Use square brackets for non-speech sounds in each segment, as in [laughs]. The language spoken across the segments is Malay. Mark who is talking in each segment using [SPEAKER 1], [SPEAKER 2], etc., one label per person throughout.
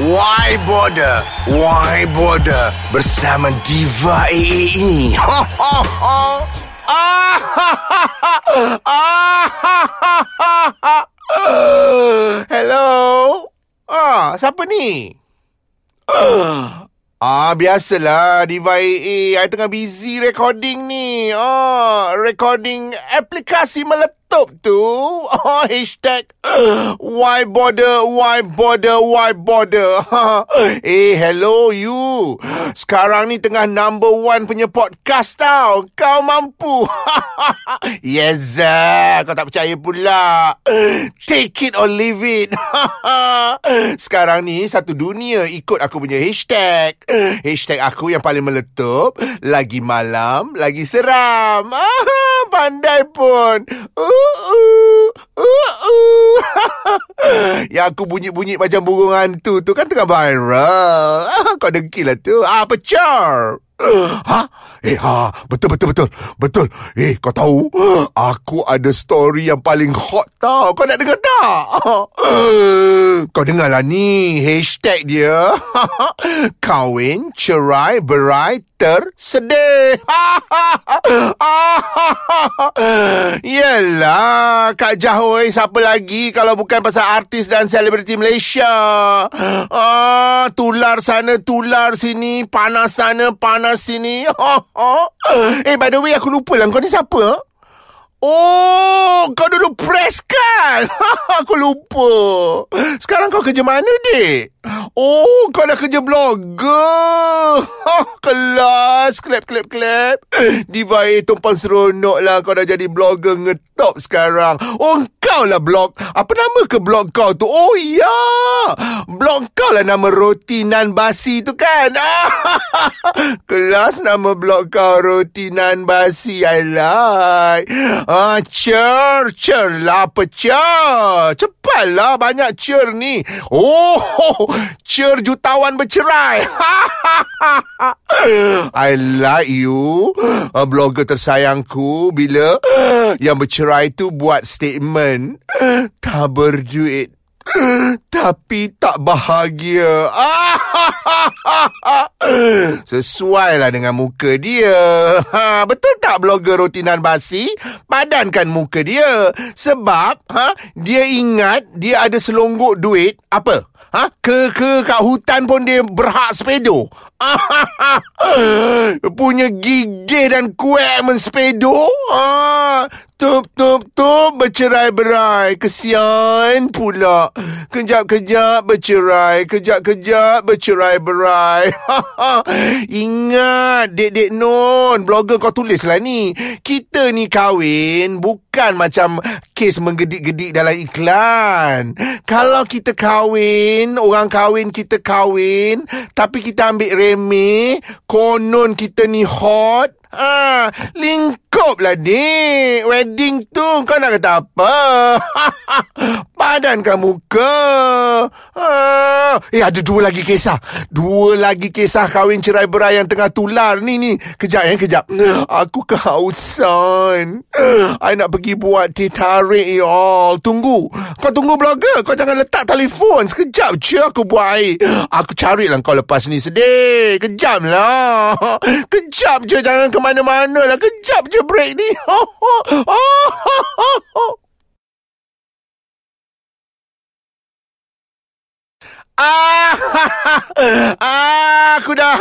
[SPEAKER 1] Why Border? Why Border? Bersama Diva AA ini. Ho, ho, ho. Hello? Ah, siapa ni? Ah, biasalah Diva AA. I tengah busy recording ni. Ah, recording aplikasi meletup tu. Ah, hashtag why bother, why bother, why bother. [laughs] eh, hello you. Sekarang ni tengah number one punya podcast tau. Kau mampu. [laughs] yes. Kau tak percaya pula. Take it or leave it. [laughs] Sekarang ni satu dunia ikut aku punya hashtag. Hashtag aku yang paling meletup. Lagi malam, lagi seram. Pandai pun. Uh, [laughs] yang aku bunyi-bunyi macam burung hantu tu kan tengah viral. [laughs] Kau dengki lah tu. Ah, pecah. [gasps] Ha? Eh, ha, betul, betul, betul. Betul. Eh, kau tahu, [gasps] aku ada story yang paling hot tau. Kau nak dengar tak? [gasps] Kau dengar lah ni, hashtag dia. [laughs] Kawin, cerai, berai, tersedih. [laughs] Yelah, Kak Jahoy, siapa lagi kalau bukan pasal artis dan selebriti Malaysia? Ah, tular sana, tular sini, panas sana, panas sini. [laughs] eh, by the way, aku lupa lah. Kau ni siapa? Oh, kau dulu press kan? [laughs] aku lupa. Sekarang kau kerja mana, dek? Oh, kau dah kerja blogger. [laughs] Kelas. Clap, clap, clap. Diva A tumpang seronok lah. Kau dah jadi blogger ngetop sekarang. Oh, kau lah blog. Apa nama ke blog kau tu? Oh, ya. Blog kau lah nama roti nan basi tu kan? [laughs] Kelas nama blog kau roti nan basi. I like. Ah, cer, cer lah cer. Cepatlah banyak cer ni. Oh, [laughs] cer jutawan bercerai. [laughs] I like you. Uh, blogger tersayangku bila [gasps] yang bercerai tu buat statement. [gasps] Tak berduit. Tapi tak bahagia. [laughs] Sesuai lah dengan muka dia. Ha, betul tak blogger rotinan basi? Padankan muka dia. Sebab ha, dia ingat dia ada selonggok duit. Apa? Ha? Ke ke kat hutan pun dia berhak sepedo. [laughs] [sighs] Punya gigi dan kuek mensepedo. Ha? Tup, tup, tup, bercerai-berai. Kesian pula. Kejap-kejap bercerai. Kejap-kejap bercerai-berai. [laughs] Ingat, dek-dek non. Blogger kau tulislah ni. Kita ni kahwin bukan macam kes menggedik-gedik dalam iklan. Kalau kita kahwin, orang kahwin kita kahwin, tapi kita ambil remeh, konon kita ni hot, Ah, lingkup lah ni. Wedding tu kau nak kata apa? [laughs] Padankan muka. Ah, eh, ada dua lagi kisah. Dua lagi kisah kahwin cerai berai yang tengah tular. Ni, ni. Kejap, ya, kejap. Aku kehausan. I nak pergi buat teh tarik, y'all. Tunggu. Kau tunggu blogger. Kau jangan letak telefon. Sekejap je aku buat air. Aku carilah kau lepas ni sedih. Kejap lah. [laughs] Kejap je. Jangan ke mana-mana lah. Kejap je break ni. [laughs] Ah, [laughs] ah, aku dah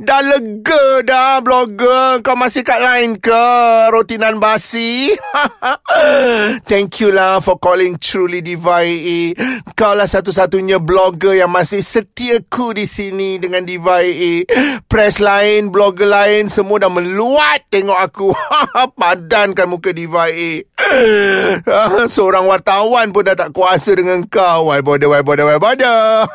[SPEAKER 1] dah lega dah blogger. Kau masih kat line ke? Rotinan basi. [laughs] Thank you lah for calling Truly Diva. Kau lah satu-satunya blogger yang masih setiaku di sini dengan Diva. Press lain, blogger lain semua dah meluat tengok aku. [laughs] Padankan muka Diva. Seorang wartawan pun dah tak kuasa dengan kau. Why bother, why bother, why bother.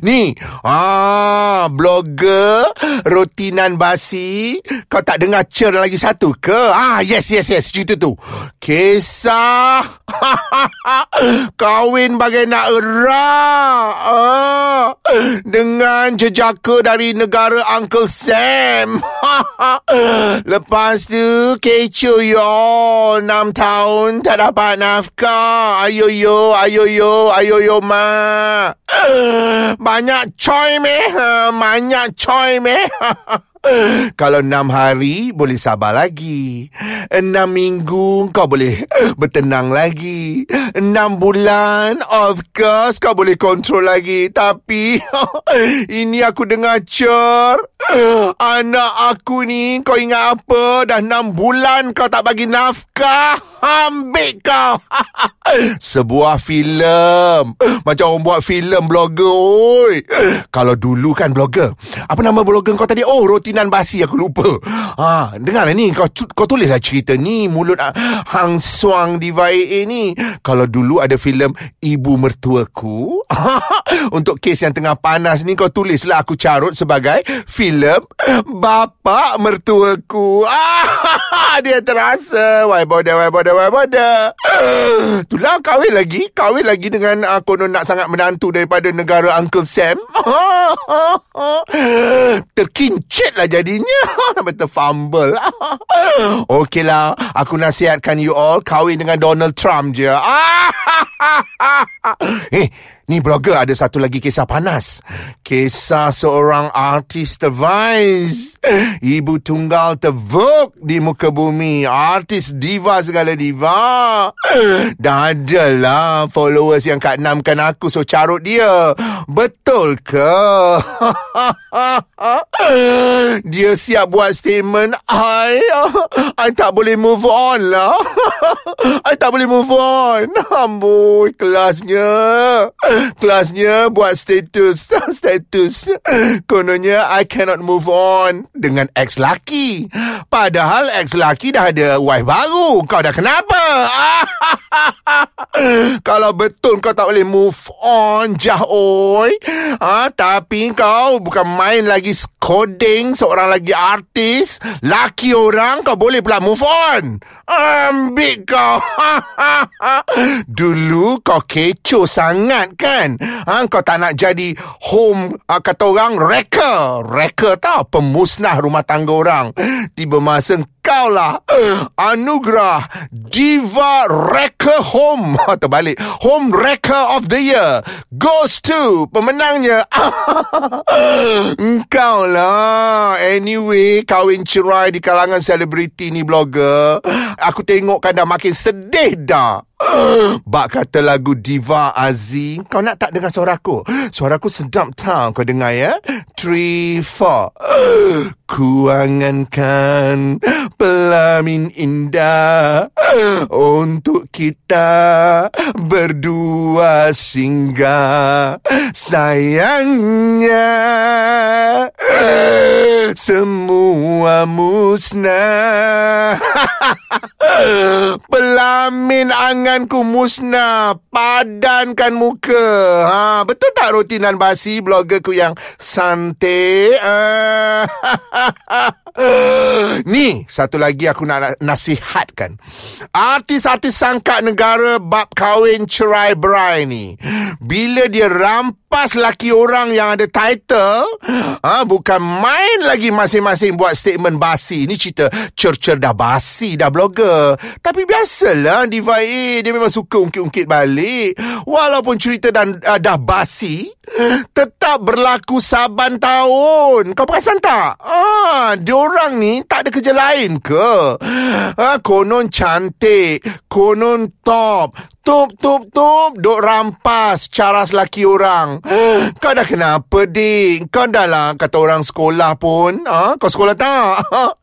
[SPEAKER 1] Ni ah, Blogger Rotinan basi. Kau tak dengar cer lagi satu ke? Ah, yes, yes, yes Cerita tu. Kisah. [laughs] Kahwin bagai nak erak ah, Dengan jejaka dari negara Uncle Sam. [laughs] Lepas tu Kecoh yo. Enam tahun Tak dapat nafkah. Ayo yo Ayo yo Ayo yo ma banyak coy meh. Ha, banyak coy meh. [laughs] Kalau enam hari boleh sabar lagi. Enam minggu kau boleh bertenang lagi. Enam bulan of course kau boleh kontrol lagi. Tapi [laughs] ini aku dengar cer Anak aku ni kau ingat apa? Dah enam bulan kau tak bagi nafkah Ambil kau [laughs] Sebuah filem Macam orang buat filem blogger oi. Kalau dulu kan blogger Apa nama blogger kau tadi Oh roti rotinan basi aku lupa. Ha, dengarlah ni kau kau tulislah cerita ni mulut uh, Hang Suang di VAA ni. Kalau dulu ada filem Ibu Mertuaku [laughs] untuk kes yang tengah panas ni kau tulislah aku carut sebagai filem Bapa Mertuaku. [laughs] dia terasa why bother why bother why bother. [sighs] Itulah kahwin lagi, kahwin lagi dengan uh, konon nak sangat menantu daripada negara Uncle Sam. [sighs] Terkincit lah jadinya [laughs] Sampai terfumble [laughs] Okeylah Aku nasihatkan you all Kahwin dengan Donald Trump je [laughs] Eh Ni blogger ada satu lagi kisah panas. Kisah seorang artis tervais. Ibu tunggal tervok di muka bumi. Artis diva segala diva. Dah ada lah followers yang kat enamkan aku so carut dia. Betul ke? [laughs] dia siap buat statement. I, I tak boleh move on lah. [laughs] I tak boleh move on. Amboi kelasnya. Kelasnya buat status. [laughs] Status. Kononnya I cannot move on Dengan ex laki Padahal ex laki dah ada wife baru. Kau dah kenapa? [laughs] Kalau betul kau tak boleh move on Jah oi ha, Tapi kau bukan main lagi Coding seorang lagi artis. Laki orang kau boleh pula move on. Ambil kau. [laughs] Dulu kau kecoh sangat kan ha, Kau tak nak jadi home uh, Kata orang wrecker. Wrecker tau Pemusnah rumah tangga orang. Tiba masa kau lah. Anugerah Diva Wrecker Home. [laughs] Terbalik. Home Wrecker of the Year. Goes to Pemenangnya. [laughs] Engkau lah. Anyway Kahwin cerai di kalangan selebriti ni blogger. Aku tengok kan dah makin sedih dah. [gasps] Bak kata lagu Diva Aziz Kau nak tak dengar suara aku? Suara aku sedap tau Kau dengar ya? 3, 4 [gasps] Ku angankan pelamin indah Untuk kita berdua singgah. Sayangnya Semua musnah [laughs] Pelamin anganku musnah. Padankan muka. Ha, Betul tak rotinan basi bloggerku yang santai? Ha? [laughs] Ni satu lagi aku nak nasihatkan. Artis-artis sangka negara Bab kahwin cerai berai ni Bila dia rampas laki orang yang ada title ha, Bukan main lagi masing-masing buat statement basi. Ni cerita cer-cer dah basi dah blogger. Tapi biasalah Diva A Dia memang suka ungkit-ungkit balik. Walaupun cerita dan, uh, dah basi Tetap berlaku saban tahun. Kau perasan tak? Ah, dia orang ni tak ada kerja lain ke? Ha, konon cantik, konon top, Tup, tup, tup. Duk rampas cara laki orang. [gasps] Kau dah kenapa, Dik? Kau dah lah kata orang sekolah pun. Ha? Kau sekolah tak? [laughs]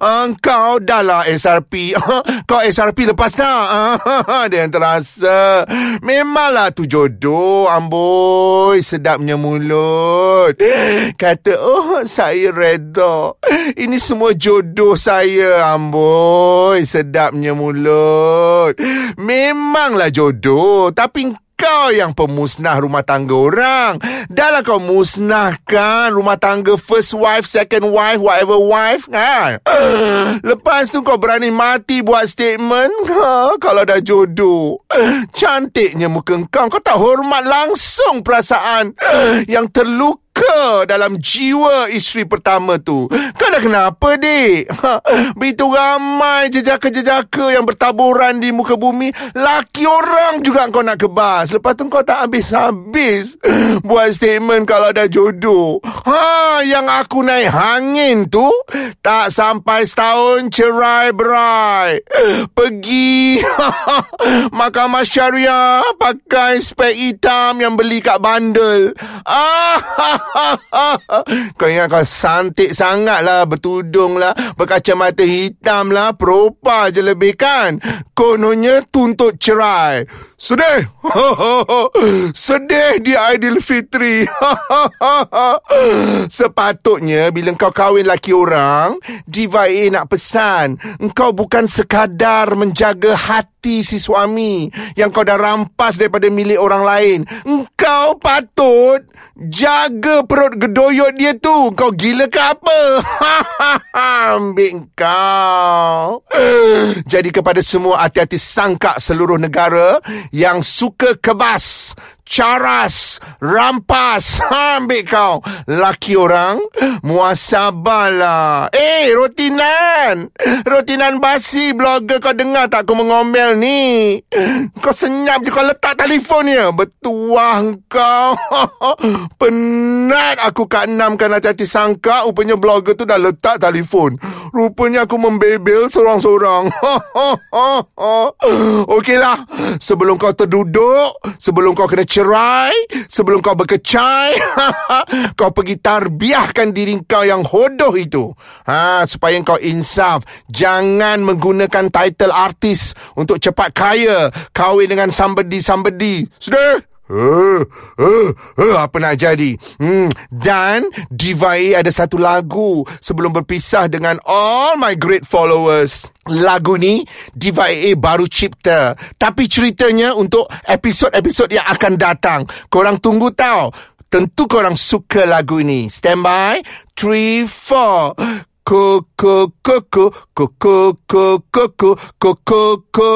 [SPEAKER 1] Ha? Kau dah lah SRP. [laughs] Kau SRP lepas tak? Ha? [laughs] Dia yang terasa. Memanglah tu jodoh, amboi. Sedapnya mulut. Kata, oh, saya reda. Ini semua jodoh saya, amboi. Sedapnya mulut. Memang lah jodoh Tapi kau yang pemusnah rumah tangga orang. Dahlah kau musnahkan rumah tangga first wife, second wife, whatever wife kan [sighs] Lepas tu kau berani mati buat statement ha, Kalau dah jodoh [sighs] Cantiknya muka kau. Kau tak hormat langsung perasaan [sighs] Yang terluka dalam jiwa isteri pertama tu. Kau dah kenapa, dik? Ha, begitu ramai jejaka-jejaka yang bertaburan di muka bumi. Laki orang juga kau nak kebas. Lepas tu kau tak habis-habis buat statement kalau ada jodoh. Ha, yang aku naik hangin tu tak sampai setahun cerai berai. Pergi [laughs] mahkamah syariah pakai spek hitam yang beli kat bandel. Ah, [laughs] [laughs] kau ingat kau santik sangat lah bertudung lah berkacamata hitam lah propa je lebih kan? Kononnya tuntut cerai sedih. [laughs] Sedih di Aidilfitri. [laughs] Sepatutnya bila kau kahwin laki orang Diva A nak pesan engkau bukan sekadar menjaga hati si suami yang kau dah rampas daripada milik orang lain. Engkau patut jaga perut gedoyot dia tu. Kau gila ke apa? [laughs] Ambil kau jadi kepada semua hati-hati sangka seluruh negara yang suka kebas caras, rampas, [laughs] ha, ambil kau. Laki orang, muasabalah. Eh, rotinan. Rotinan basi blogger kau dengar tak aku mengomel ni? Kau senyap je kau letak telefon ya. Betuah kau. [laughs] Penat aku kat enam kan hati-hati sangka. Rupanya blogger tu dah letak telefon. Rupanya aku membebel seorang-seorang. [laughs] Okeylah. Sebelum kau terduduk, sebelum kau kena cerai, sebelum kau berkecai, [laughs] kau pergi tarbiahkan diri kau yang hodoh itu. Ha, supaya kau insaf. Jangan menggunakan title artis untuk cepat kaya. Kahwin dengan somebody-somebody. Sudah? Uh, uh, uh, apa nak jadi? Hmm, dan Diva A ada satu lagu sebelum berpisah dengan all my great followers. Lagu ni Diva A baru cipta. Tapi ceritanya untuk episod-episod yang akan datang. Korang tunggu tau. Tentu korang suka lagu ini. Stand by. 3, 4 koko koko koko koko koko koko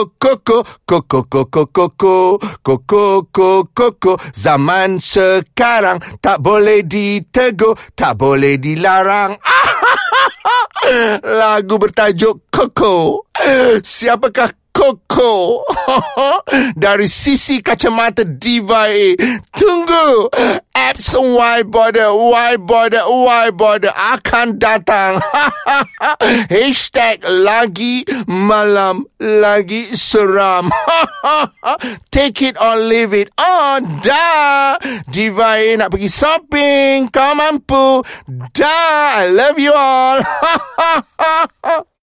[SPEAKER 1] koko koko koko koko zaman sekarang tak boleh ditegur tak boleh dilarang lagu bertajuk koko siapakah Koko Dari sisi kacamata Diva Tunggu Apps Y Border Y Border Y Border Akan datang. [laughs] Hashtag Lagi Malam Lagi Seram. [laughs] Take it or leave it. Oh dah Diva nak pergi shopping. Kau mampu. Dah I love you all [laughs]